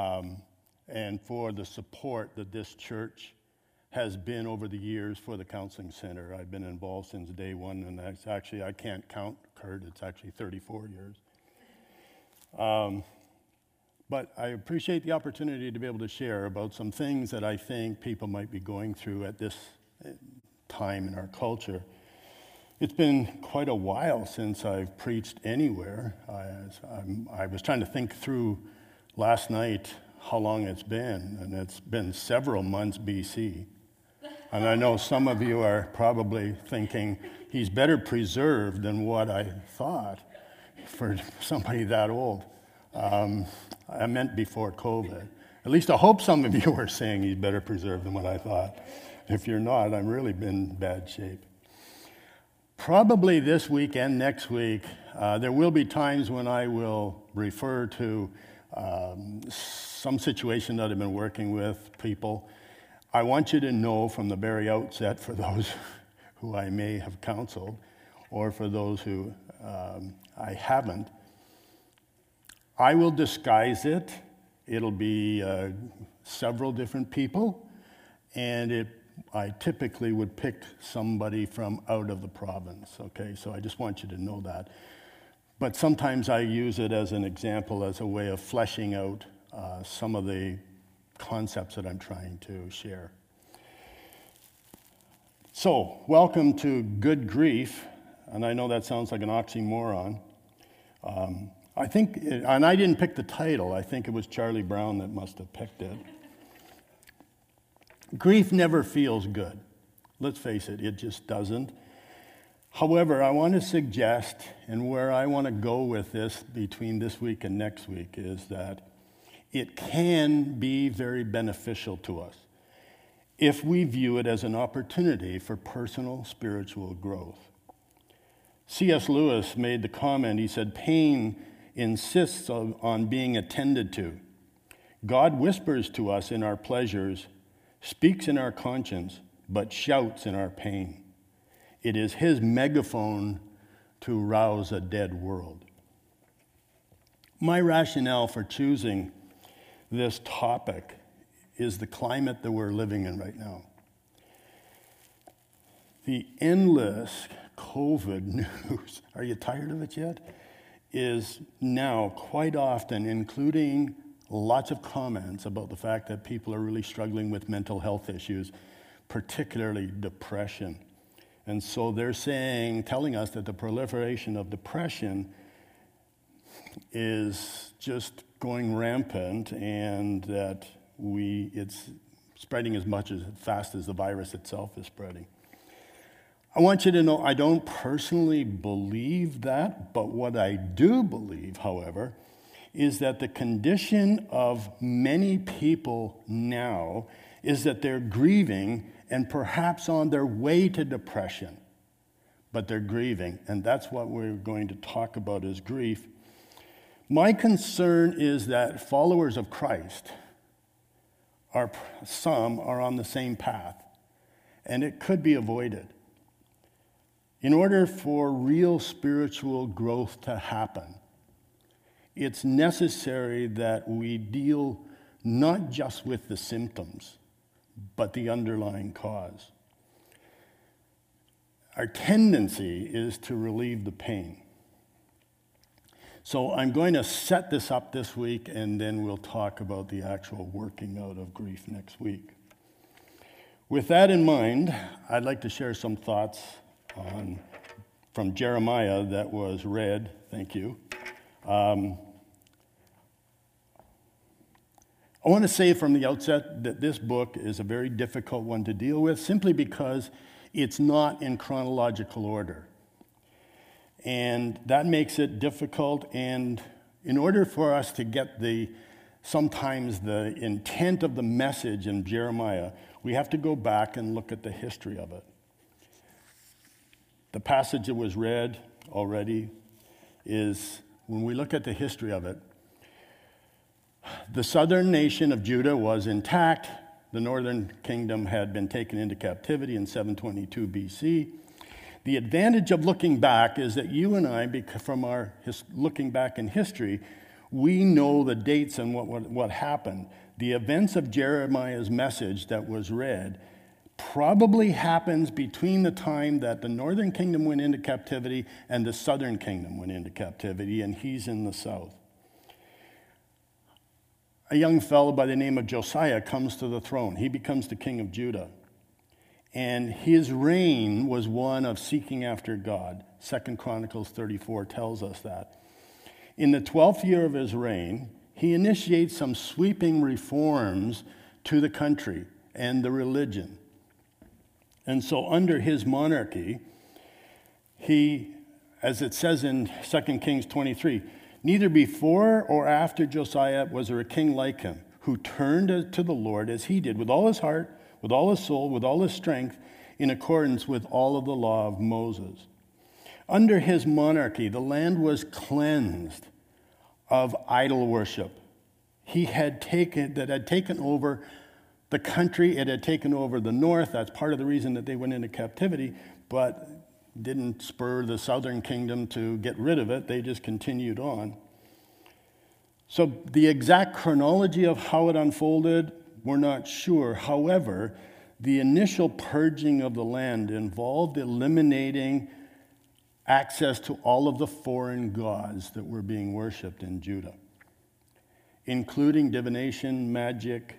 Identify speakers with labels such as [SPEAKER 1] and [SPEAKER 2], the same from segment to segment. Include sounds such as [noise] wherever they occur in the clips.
[SPEAKER 1] um, and for the support that this church has been over the years for the counseling center. I've been involved since day one, and that's actually, I can't count, Kurt, it's actually 34 years. Um, but I appreciate the opportunity to be able to share about some things that I think people might be going through at this uh, time in our culture. It's been quite a while since I've preached anywhere. I, I was trying to think through last night how long it's been, and it's been several months BC. And I know some of you are probably thinking, he's better preserved than what I thought for somebody that old. Um, I meant before COVID. At least I hope some of you are saying he's better preserved than what I thought. If you're not, I'm really in bad shape. Probably this week and next week, uh, there will be times when I will refer to um, some situation that I've been working with people I want you to know from the very outset, for [laughs] those who I may have counseled, or for those who um, I haven't, I will disguise it. It'll be uh, several different people, and it, I typically would pick somebody from out of the province, okay? So I just want you to know that. But sometimes I use it as an example, as a way of fleshing out uh, some of the concepts that I'm trying to share. So, welcome to Good Grief. And I know that sounds like an oxymoron. Um, I think, it, and I didn't pick the title, I think it was Charlie Brown that must have picked it. Grief never feels good. Let's face it, it just doesn't. However, I want to suggest, and where I want to go with this between this week and next week, is that it can be very beneficial to us if we view it as an opportunity for personal spiritual growth. C.S. Lewis made the comment he said, Pain insists on being attended to. God whispers to us in our pleasures, speaks in our conscience, but shouts in our pain. It is his megaphone to rouse a dead world. My rationale for choosing this topic is the climate that we're living in right now. The endless COVID [laughs] news, are you tired of it yet? Is now quite often including lots of comments about the fact that people are really struggling with mental health issues, particularly depression. And so they're saying, telling us that the proliferation of depression is just going rampant and that we, it's spreading as much as fast as the virus itself is spreading. I want you to know I don't personally believe that, but what I do believe, however, is that the condition of many people now is that they're grieving and perhaps on their way to depression, but they're grieving. And that's what we're going to talk about is grief. My concern is that followers of Christ, are, some are on the same path, and it could be avoided. In order for real spiritual growth to happen, it's necessary that we deal not just with the symptoms, but the underlying cause. Our tendency is to relieve the pain. So I'm going to set this up this week, and then we'll talk about the actual working out of grief next week. With that in mind, I'd like to share some thoughts on, from Jeremiah that was read. Thank you. Um, I want to say from the outset that this book is a very difficult one to deal with simply because it's not in chronological order. And that makes it difficult. And in order for us to get the sometimes the intent of the message in Jeremiah, we have to go back and look at the history of it. The passage that was read already is when we look at the history of it, the southern nation of Judah was intact. The northern kingdom had been taken into captivity in 722 BC. The advantage of looking back is that you and I, from our looking back in history, We know the dates and what, what, what happened. The events of Jeremiah's message that was read probably happens between the time that the northern kingdom went into captivity and the southern kingdom went into captivity, and he's in the south. A young fellow by the name of Josiah comes to the throne. He becomes the king of Judah. And his reign was one of seeking after God. Second Chronicles 34 tells us that. In the 12th year of his reign, he initiates some sweeping reforms to the country and the religion. And so, under his monarchy, he, as it says in 2 Kings 23, neither before or after Josiah was there a king like him who turned to the Lord as he did, with all his heart, with all his soul, with all his strength, in accordance with all of the law of Moses. Under his monarchy, the land was cleansed of idol worship. He had taken, that had taken over the country. It had taken over the north. That's part of the reason that they went into captivity, but didn't spur the southern kingdom to get rid of it. They just continued on. So, the exact chronology of how it unfolded, we're not sure. However, the initial purging of the land involved eliminating access to all of the foreign gods that were being worshiped in Judah, including divination, magic,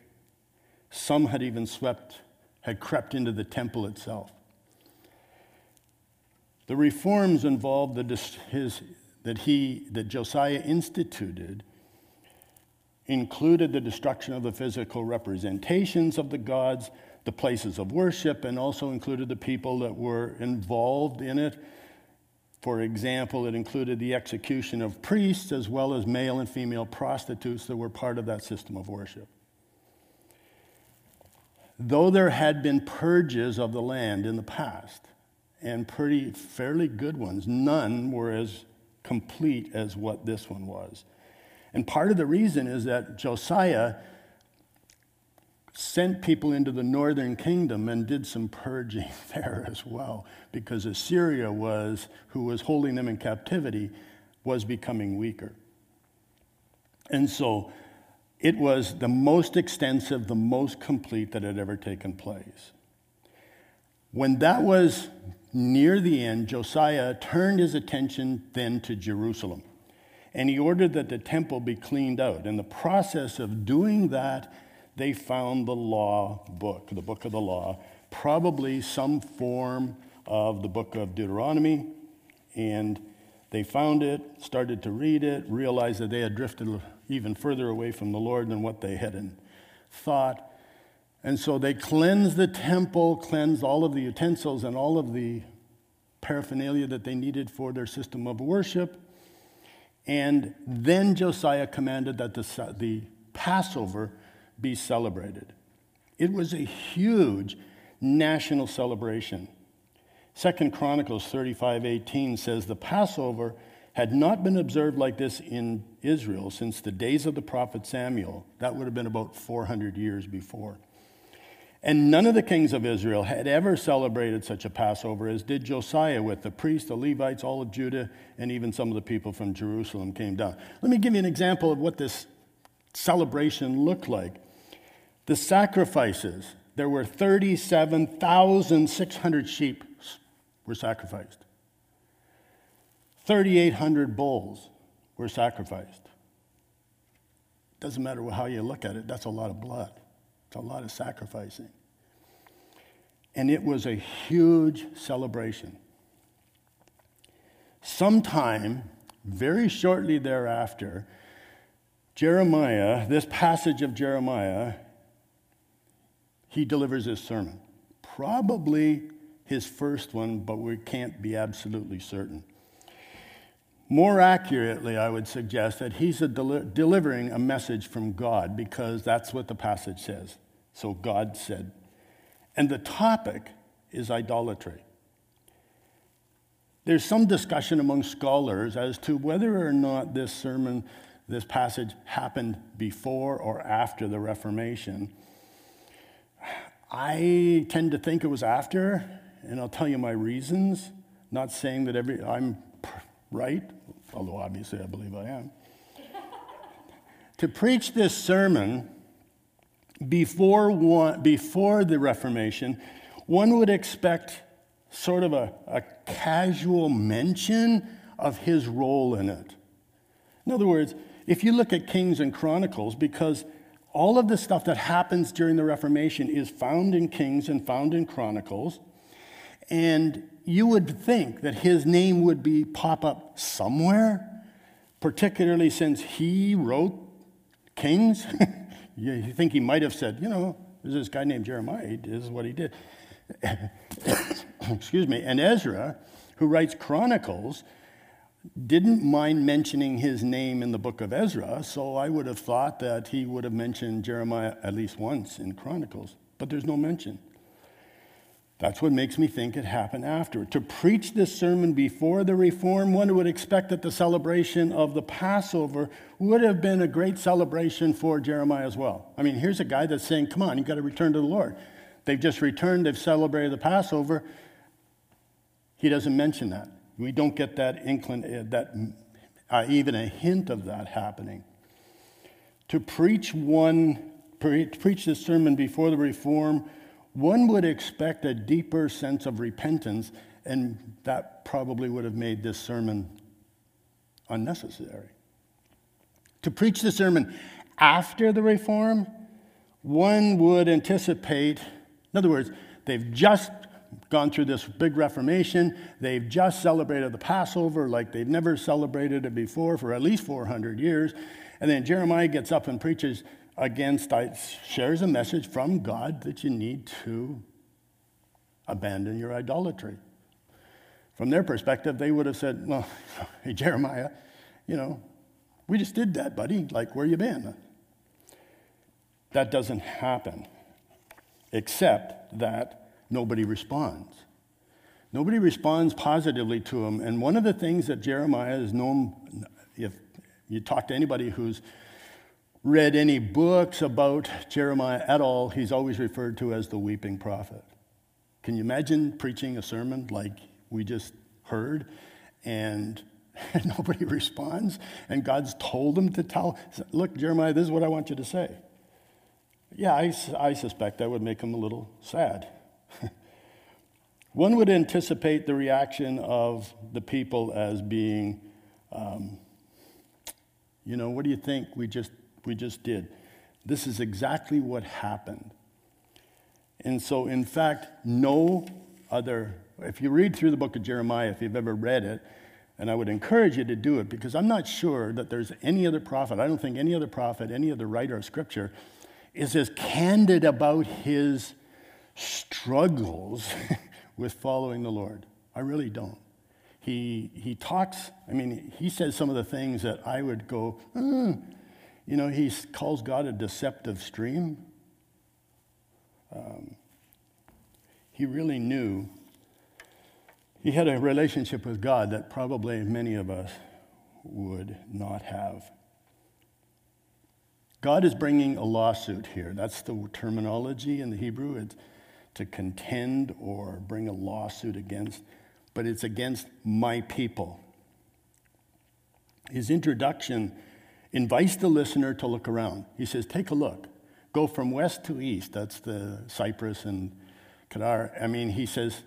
[SPEAKER 1] some had even swept, had crept into the temple itself. The reforms involved his, that, he, that Josiah instituted included the destruction of the physical representations of the gods, the places of worship, and also included the people that were involved in it. For example, it included the execution of priests as well as male and female prostitutes that were part of that system of worship. Though there had been purges of the land in the past, and pretty fairly good ones, none were as complete as what this one was. And part of the reason is that Josiah sent people into the northern kingdom and did some purging [laughs] there as well, because Assyria was, who was holding them in captivity, was becoming weaker. And so it was the most extensive, the most complete that had ever taken place. When that was near the end, Josiah turned his attention then to Jerusalem. And he ordered that the temple be cleaned out. In the process of doing that, they found the law book, the book of the law, probably some form of the book of Deuteronomy. And they found it, started to read it, realized that they had drifted even further away from the Lord than what they had thought. And so they cleanse the temple, cleanse all of the utensils and all of the paraphernalia that they needed for their system of worship. And then Josiah commanded that the, the Passover be celebrated. It was a huge national celebration. Second Chronicles 35:18 says the Passover had not been observed like this in Israel since the days of the prophet Samuel. That would have been about 400 years before. And none of the kings of Israel had ever celebrated such a Passover as did Josiah with the priests, the Levites, all of Judah, and even some of the people from Jerusalem came down. Let me give you an example of what this celebration looked like. The sacrifices, there were 37,600 sheep were sacrificed. 3,800 bulls were sacrificed. Doesn't matter how you look at it, that's a lot of blood. It's a lot of sacrificing. And it was a huge celebration. Sometime, very shortly thereafter, Jeremiah, this passage of Jeremiah, he delivers his sermon. Probably his first one, but we can't be absolutely certain. More accurately, I would suggest that he's a deli- delivering a message from God because that's what the passage says. So God said. And the topic is idolatry. There's some discussion among scholars as to whether or not this sermon, this passage, happened before or after the Reformation. I tend to think it was after, and I'll tell you my reasons. Not saying that every I'm right, although obviously I believe I am. [laughs] To preach this sermon before, one, before the Reformation, one would expect sort of a, a casual mention of his role in it. In other words, if you look at Kings and Chronicles, because all of the stuff that happens during the Reformation is found in Kings and found in Chronicles, and you would think that his name would be pop up somewhere, particularly since he wrote Kings. [laughs] you think he might have said, you know, there's this guy named Jeremiah, this is what he did. [coughs] Excuse me. And Ezra, who writes Chronicles, didn't mind mentioning his name in the book of Ezra, so I would have thought that he would have mentioned Jeremiah at least once in Chronicles, but there's no mention. That's what makes me think it happened after. To preach this sermon before the reform, one would expect that the celebration of the Passover would have been a great celebration for Jeremiah as well. I mean, here's a guy that's saying, Come on, you've got to return to the Lord. They've just returned, they've celebrated the Passover. He doesn't mention that. We don't get that inclin, uh, that uh, even a hint of that happening. To preach one, pre- preach this sermon before the reform one would expect a deeper sense of repentance, and that probably would have made this sermon unnecessary. To preach the sermon after the reform, one would anticipate, in other words, they've just gone through this big reformation, they've just celebrated the Passover like they've never celebrated it before for at least 400 years, and then Jeremiah gets up and preaches against, shares a message from God that you need to abandon your idolatry. From their perspective, they would have said, Well, [laughs] hey, Jeremiah, you know, we just did that, buddy. Like, where you been? That doesn't happen, except that nobody responds. Nobody responds positively to him. And one of the things that Jeremiah is known, if you talk to anybody who's read any books about Jeremiah at all, he's always referred to as the weeping prophet. Can you imagine preaching a sermon like we just heard and [laughs] nobody responds and God's told him to tell, look, Jeremiah, this is what I want you to say? Yeah, I, I suspect that would make him a little sad. [laughs] One would anticipate the reaction of the people as being, um, you know, what do you think? We just we just did. This is exactly what happened. And so, in fact, no other, if you read through the book of Jeremiah, if you've ever read it, and I would encourage you to do it because I'm not sure that there's any other prophet, I don't think any other prophet, any other writer of scripture is as candid about his struggles [laughs] with following the Lord. I really don't. He, he talks, I mean, he says some of the things that I would go, mm, you know, he calls God a deceptive stream. Um, he really knew he had a relationship with God that probably many of us would not have. God is bringing a lawsuit here. That's the terminology in the Hebrew. It's to contend or bring a lawsuit against, but it's against my people. His introduction invites the listener to look around. He says, Take a look. Go from west to east. That's the Cyprus and Kedar. I mean, he says,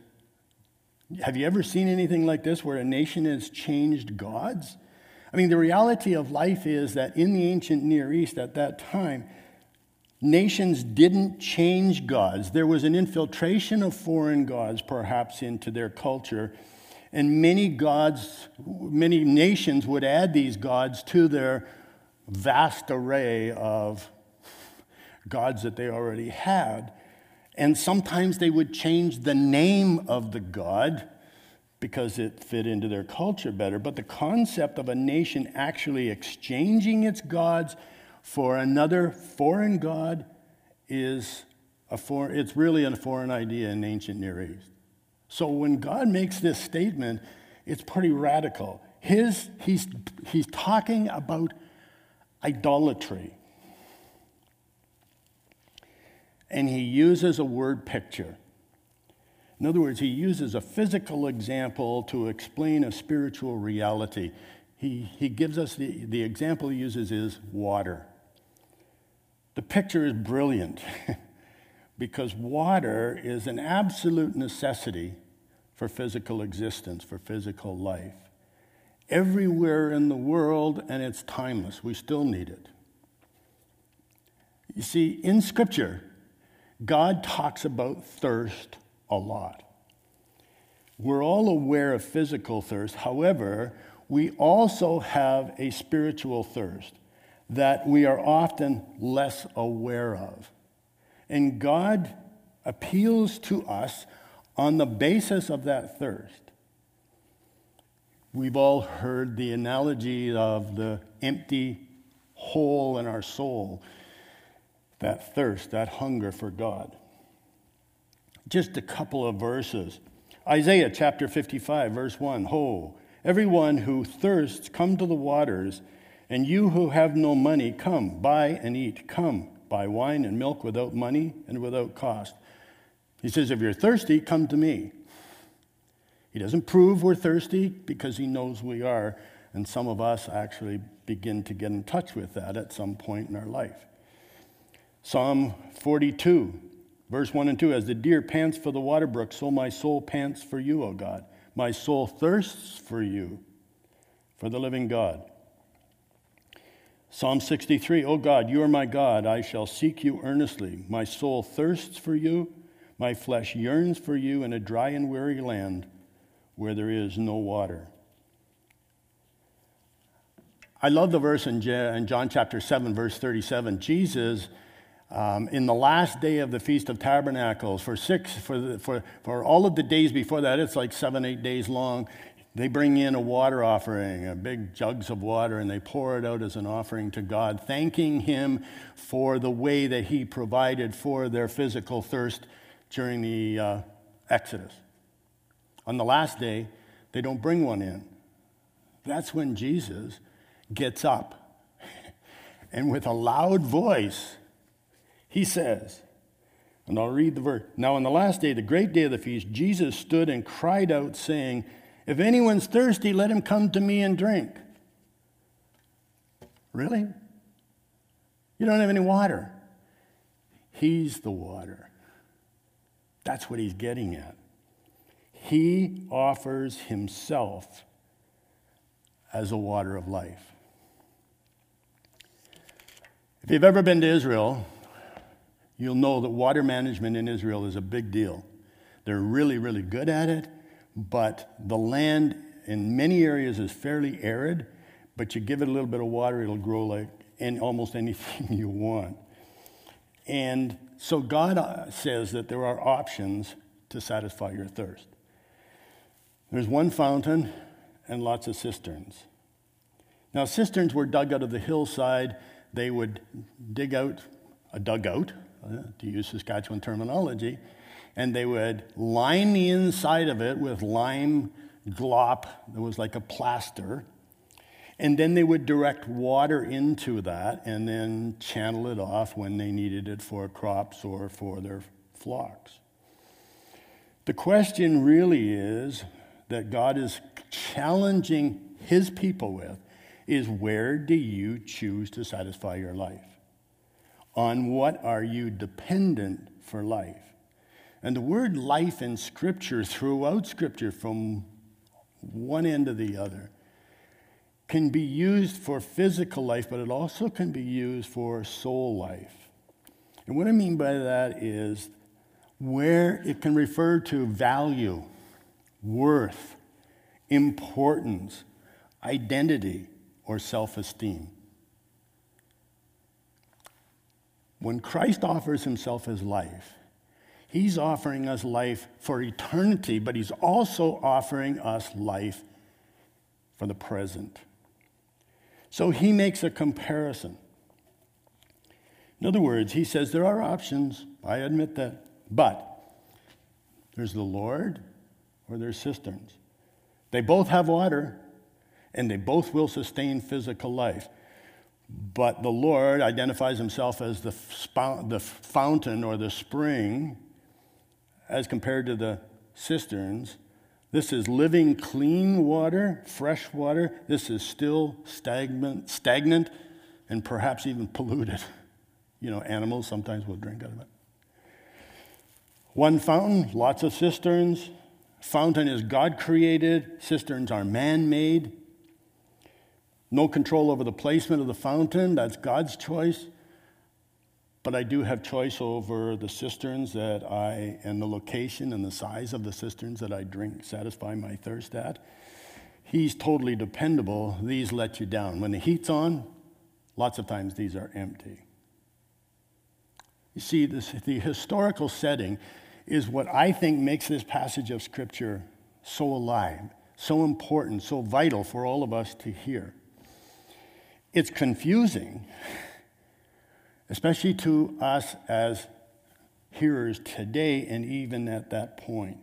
[SPEAKER 1] Have you ever seen anything like this where a nation has changed gods? I mean, the reality of life is that in the ancient Near East at that time, nations didn't change gods. There was an infiltration of foreign gods, perhaps, into their culture. And many gods, many nations would add these gods to their vast array of gods that they already had. And sometimes they would change the name of the god because it fit into their culture better. But the concept of a nation actually exchanging its gods for another foreign god is a foreign, it's really a foreign idea in ancient Near East. So when God makes this statement, it's pretty radical. His, he's, he's talking about idolatry. And he uses a word picture. In other words, he uses a physical example to explain a spiritual reality. He, he gives us the, the example he uses is water. The picture is brilliant [laughs] because water is an absolute necessity for physical existence, for physical life. Everywhere in the world, and it's timeless. We still need it. You see, in Scripture, God talks about thirst a lot. We're all aware of physical thirst. However, we also have a spiritual thirst that we are often less aware of. And God appeals to us on the basis of that thirst. We've all heard the analogy of the empty hole in our soul, that thirst, that hunger for God. Just a couple of verses. Isaiah chapter 55, verse 1 Ho, everyone who thirsts, come to the waters, and you who have no money, come, buy and eat. Come, buy wine and milk without money and without cost. He says, If you're thirsty, come to me. He doesn't prove we're thirsty because he knows we are, and some of us actually begin to get in touch with that at some point in our life. Psalm 42, verse 1 and 2 As the deer pants for the water brook, so my soul pants for you, O God. My soul thirsts for you, for the living God. Psalm 63 O God, you are my God. I shall seek you earnestly. My soul thirsts for you. My flesh yearns for you in a dry and weary land where there is no water. I love the verse in John chapter 7, verse 37. Jesus, um, in the last day of the Feast of Tabernacles, for six, for, the, for, for all of the days before that, it's like seven, eight days long, they bring in a water offering, a big jugs of water, and they pour it out as an offering to God, thanking Him for the way that He provided for their physical thirst during the uh, Exodus. On the last day, they don't bring one in. That's when Jesus gets up [laughs] and with a loud voice, he says, and I'll read the verse. Now, on the last day, the great day of the feast, Jesus stood and cried out, saying, if anyone's thirsty, let him come to me and drink. Really? You don't have any water. He's the water. That's what he's getting at. He offers himself as a water of life. If you've ever been to Israel, you'll know that water management in Israel is a big deal. They're really, really good at it but the land in many areas is fairly arid, but you give it a little bit of water, it'll grow like in almost [laughs] anything you want. And so God uh, says that there are options to satisfy your thirst. There's one fountain and lots of cisterns. Now, cisterns were dug out of the hillside. They would dig out a dugout, uh, to use Saskatchewan terminology, and they would line the inside of it with lime glop that was like a plaster. And then they would direct water into that and then channel it off when they needed it for crops or for their flocks. The question really is that God is challenging his people with is where do you choose to satisfy your life? On what are you dependent for life? And the word life in Scripture, throughout Scripture, from one end to the other, can be used for physical life, but it also can be used for soul life. And what I mean by that is where it can refer to value, worth, importance, identity, or self esteem. When Christ offers himself as life, He's offering us life for eternity, but He's also offering us life for the present. So He makes a comparison. In other words, He says there are options, I admit that, but there's the Lord or their cisterns. They both have water and they both will sustain physical life. But the Lord identifies himself as the, the fountain or the spring as compared to the cisterns. This is living clean water, fresh water. This is still stagnant, stagnant and perhaps even polluted. you know, animals sometimes will drink out of it. One fountain, lots of cisterns. Fountain is God created, cisterns are man made. No control over the placement of the fountain, that's God's choice. But I do have choice over the cisterns that I, and the location and the size of the cisterns that I drink, satisfy my thirst at. He's totally dependable. These let you down. When the heat's on, lots of times these are empty. You see, this, the historical setting is what I think makes this passage of Scripture so alive, so important, so vital for all of us to hear. It's confusing, especially to us as hearers today and even at that point,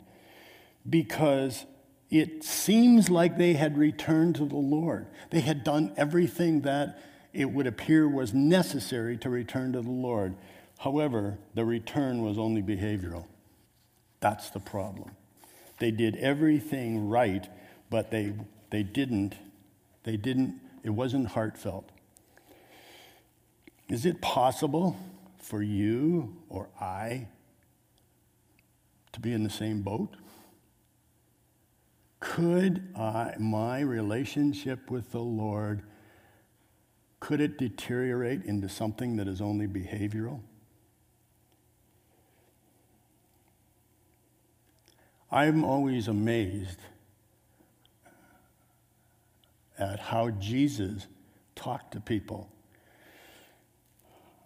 [SPEAKER 1] because it seems like they had returned to the Lord. They had done everything that it would appear was necessary to return to the Lord. However, the return was only behavioral. That's the problem. They did everything right, but they, they didn't, they didn't, it wasn't heartfelt. Is it possible for you or I to be in the same boat? Could I, my relationship with the Lord, could it deteriorate into something that is only behavioral? I'm always amazed at how Jesus talked to people.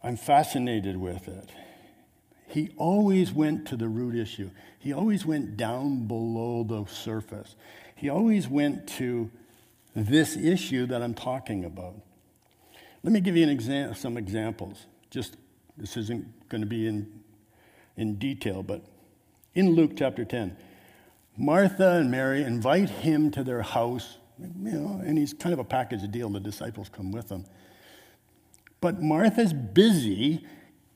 [SPEAKER 1] I'm fascinated with it. He always went to the root issue. He always went down below the surface. He always went to this issue that I'm talking about. Let me give you exa- some examples. Just this isn't going to be in, in detail, but in Luke chapter 10, Martha and Mary invite him to their house, you know, and he's kind of a package deal. The disciples come with him. But Martha's busy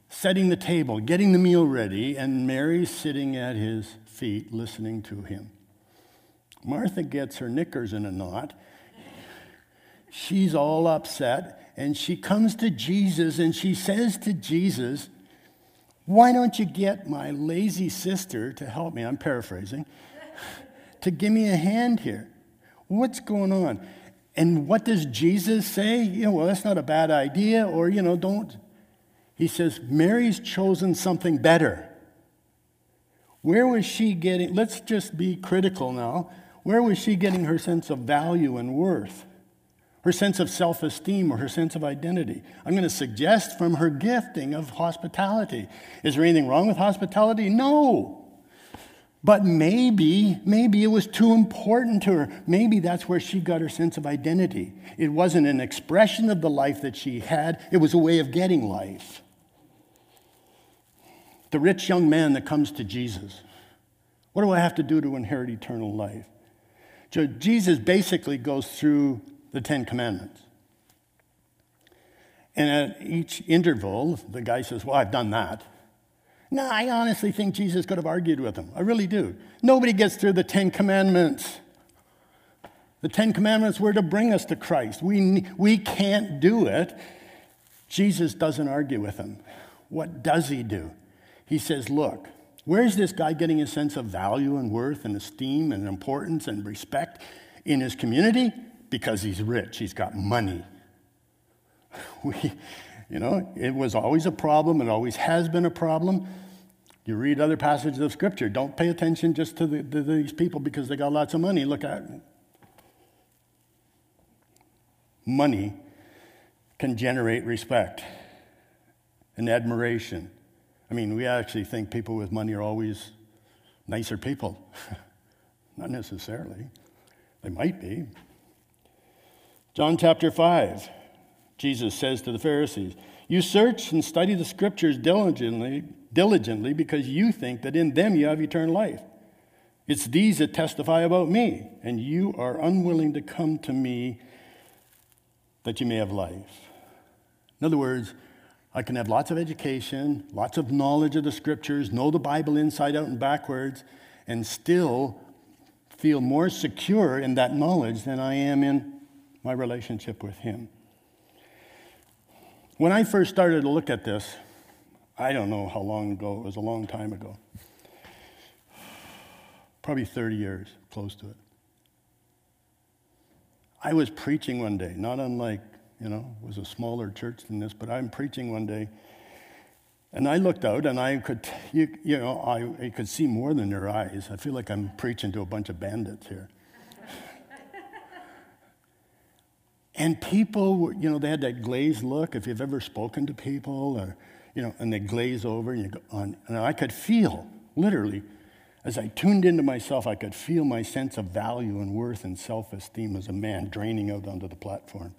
[SPEAKER 1] setting the table, getting the meal ready, and Mary's sitting at his feet listening to him. Martha gets her knickers in a knot. She's all upset, and she comes to Jesus and she says to Jesus, Why don't you get my lazy sister to help me? I'm paraphrasing to give me a hand here. What's going on? And what does Jesus say? You know, well, that's not a bad idea, or, you know, don't. He says, Mary's chosen something better. Where was she getting, let's just be critical now. Where was she getting her sense of value and worth? Her sense of self esteem or her sense of identity? I'm going to suggest from her gifting of hospitality. Is there anything wrong with hospitality? No. But maybe, maybe it was too important to her. Maybe that's where she got her sense of identity. It wasn't an expression of the life that she had, it was a way of getting life. The rich young man that comes to Jesus. What do I have to do to inherit eternal life? So Jesus basically goes through the Ten Commandments. And at each interval, the guy says, Well, I've done that. No, I honestly think Jesus could have argued with him. I really do. Nobody gets through the Ten Commandments. The Ten Commandments were to bring us to Christ. We, we can't do it. Jesus doesn't argue with him. What does he do? He says, Look, where's this guy getting a sense of value and worth and esteem and importance and respect in his community? Because he's rich, he's got money. [laughs] We, you know, it was always a problem, it always has been a problem. You read other passages of Scripture, don't pay attention just to, the, to these people because they got lots of money. Look at money can generate respect and admiration. I mean, we actually think people with money are always nicer people. [laughs] Not necessarily. They might be. John chapter 5. Jesus says to the Pharisees, You search and study the scriptures diligently, diligently because you think that in them you have eternal life. It's these that testify about me, and you are unwilling to come to me that you may have life. In other words, I can have lots of education, lots of knowledge of the scriptures, know the Bible inside out and backwards, and still feel more secure in that knowledge than I am in my relationship with Him. When I first started to look at this, I don't know how long ago, it was a long time ago. Probably 30 years, close to it. I was preaching one day, not unlike, you know, it was a smaller church than this, but I'm preaching one day. And I looked out and I could, you, you know, I, I could see more than their eyes. I feel like I'm preaching to a bunch of bandits here. And people, you know, they had that glazed look. If you've ever spoken to people, or, you know, and they glaze over and you go on. And I could feel, literally, as I tuned into myself, I could feel my sense of value and worth and self esteem as a man draining out onto the platform.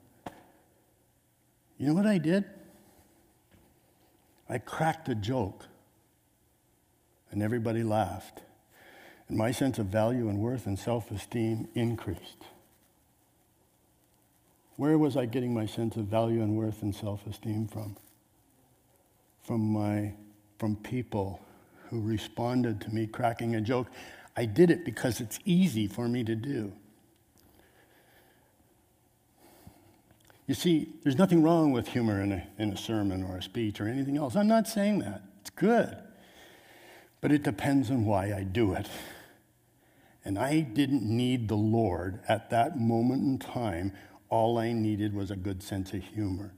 [SPEAKER 1] You know what I did? I cracked a joke, and everybody laughed. And my sense of value and worth and self esteem increased. Where was I getting my sense of value and worth and self esteem from? From, my, from people who responded to me cracking a joke. I did it because it's easy for me to do. You see, there's nothing wrong with humor in a, in a sermon or a speech or anything else. I'm not saying that. It's good. But it depends on why I do it. And I didn't need the Lord at that moment in time. All I needed was a good sense of humor.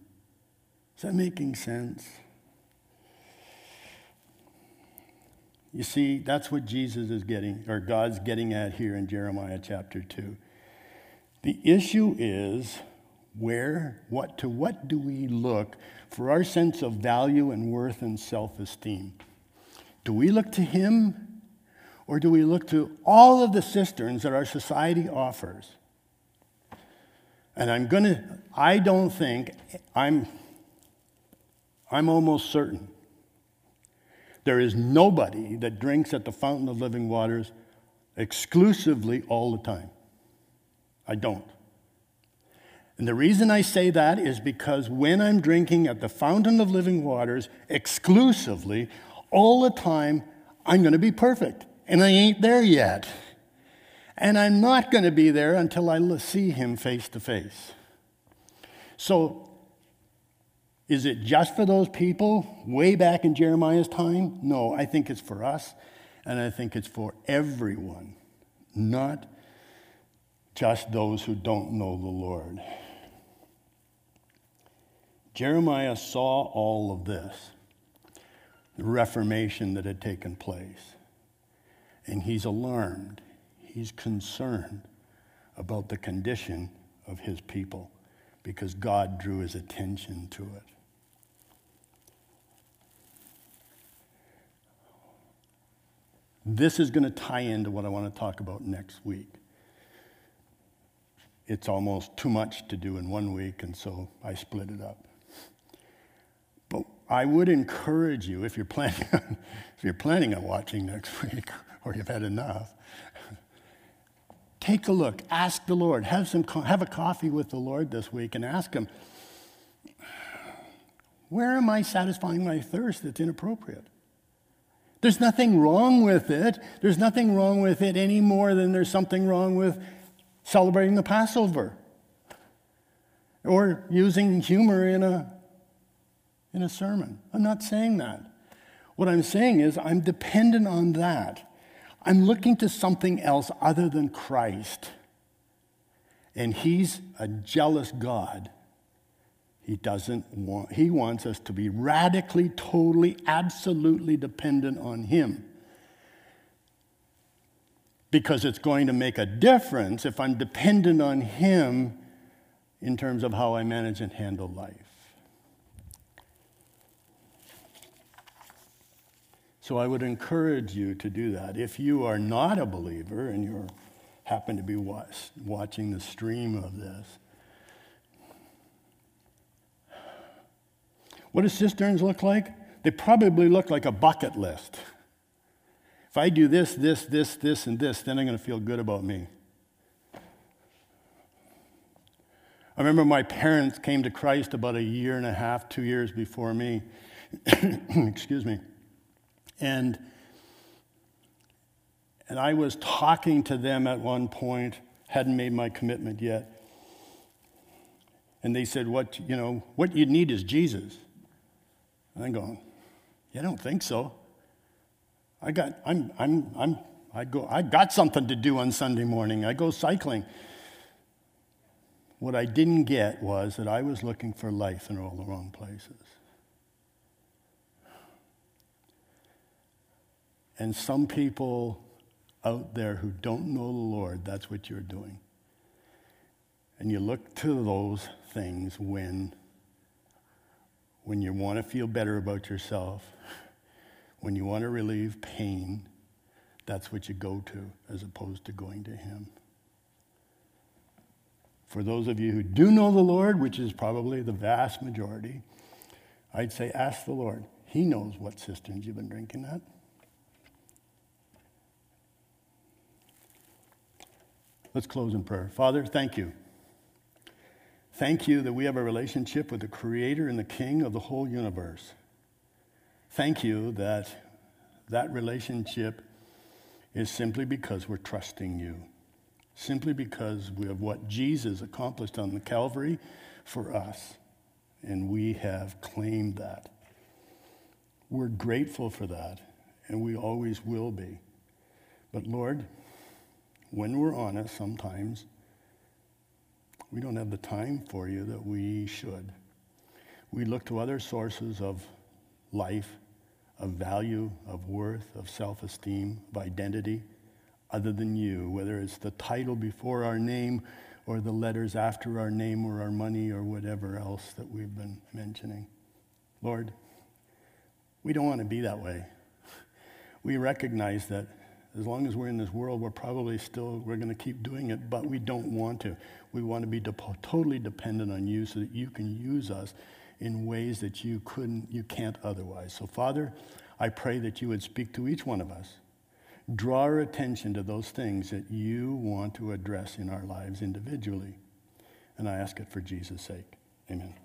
[SPEAKER 1] Is that making sense? You see, that's what Jesus is getting, or God's getting at here in Jeremiah chapter 2. The issue is where, what, to what do we look for our sense of value and worth and self esteem? Do we look to Him, or do we look to all of the cisterns that our society offers? And I'm going to, I don't think, I'm, I'm almost certain there is nobody that drinks at the fountain of living waters exclusively all the time. I don't. And the reason I say that is because when I'm drinking at the fountain of living waters exclusively, all the time, I'm going to be perfect. And I ain't there yet. And I'm not going to be there until I see him face to face. So is it just for those people way back in Jeremiah's time? No, I think it's for us, and I think it's for everyone, not just those who don't know the Lord. Jeremiah saw all of this, the reformation that had taken place, and he's alarmed, he's concerned about the condition of his people because God drew his attention to it. This is going to tie into what I want to talk about next week. It's almost too much to do in one week, and so I split it up. But I would encourage you, if you're planning on, [laughs] if you're planning on watching next [laughs] week, or you've had enough, take a look. Ask the Lord. Have, some, have a coffee with the Lord this week and ask Him, where am I satisfying my thirst that's inappropriate? There's nothing wrong with it. There's nothing wrong with it any more than there's something wrong with celebrating the Passover or using humor in a, in a sermon. I'm not saying that. What I'm saying is, I'm dependent on that. I'm looking to something else other than Christ. And He's a jealous God he doesn't want, he wants us to be radically, totally, absolutely dependent on him. Because it's going to make a difference if I'm dependent on him in terms of how I manage and handle life. So I would encourage you to do that. If you are not a believer and you happen to be watching the stream of this, What do cisterns look like? They probably look like a bucket list. If I do this, this, this, this, and this, then I'm going to feel good about me. I remember my parents came to Christ about a year and a half, two years before me. [coughs] Excuse me. And, and I was talking to them at one point, hadn't made my commitment yet. And they said, What, you know, what you need is Jesus. And I'm going, You don't think so? I got, I'm, I'm, I'm, I go, I got something to do on Sunday morning. I go cycling. What I didn't get was that I was looking for life in all the wrong places. And some people out there who don't know the Lord, that's what you're doing. And you look to those things when, when you want to feel better about yourself, when you want to relieve pain, that's what you go to as opposed to going to Him. For those of you who do know the Lord, which is probably the vast majority, I'd say ask the Lord. He knows what cisterns you've been drinking at. Let's close in prayer. Father, thank you. Thank you that we have a relationship with the Creator and the King of the whole universe. Thank you that that relationship is simply because we're trusting you, simply because we have what Jesus accomplished on the Calvary for us, and we have claimed that. We're grateful for that, and we always will be. But Lord, when we're honest, sometimes we don't have the time for you that we should. We look to other sources of life, of value, of worth, of self esteem, of identity, other than you, whether it's the title before our name or the letters after our name or our money or whatever else that we've been mentioning. Lord, we don't want to be that way. We recognize that as long as we're in this world, we're probably still, we're going to keep doing it, but we don't want to. We want to be de- totally dependent on you so that you can use us in ways that you couldn't, you can't otherwise. So, Father, I pray that you would speak to each one of us. Draw our attention to those things that you want to address in our lives individually. And I ask it for Jesus' sake. Amen.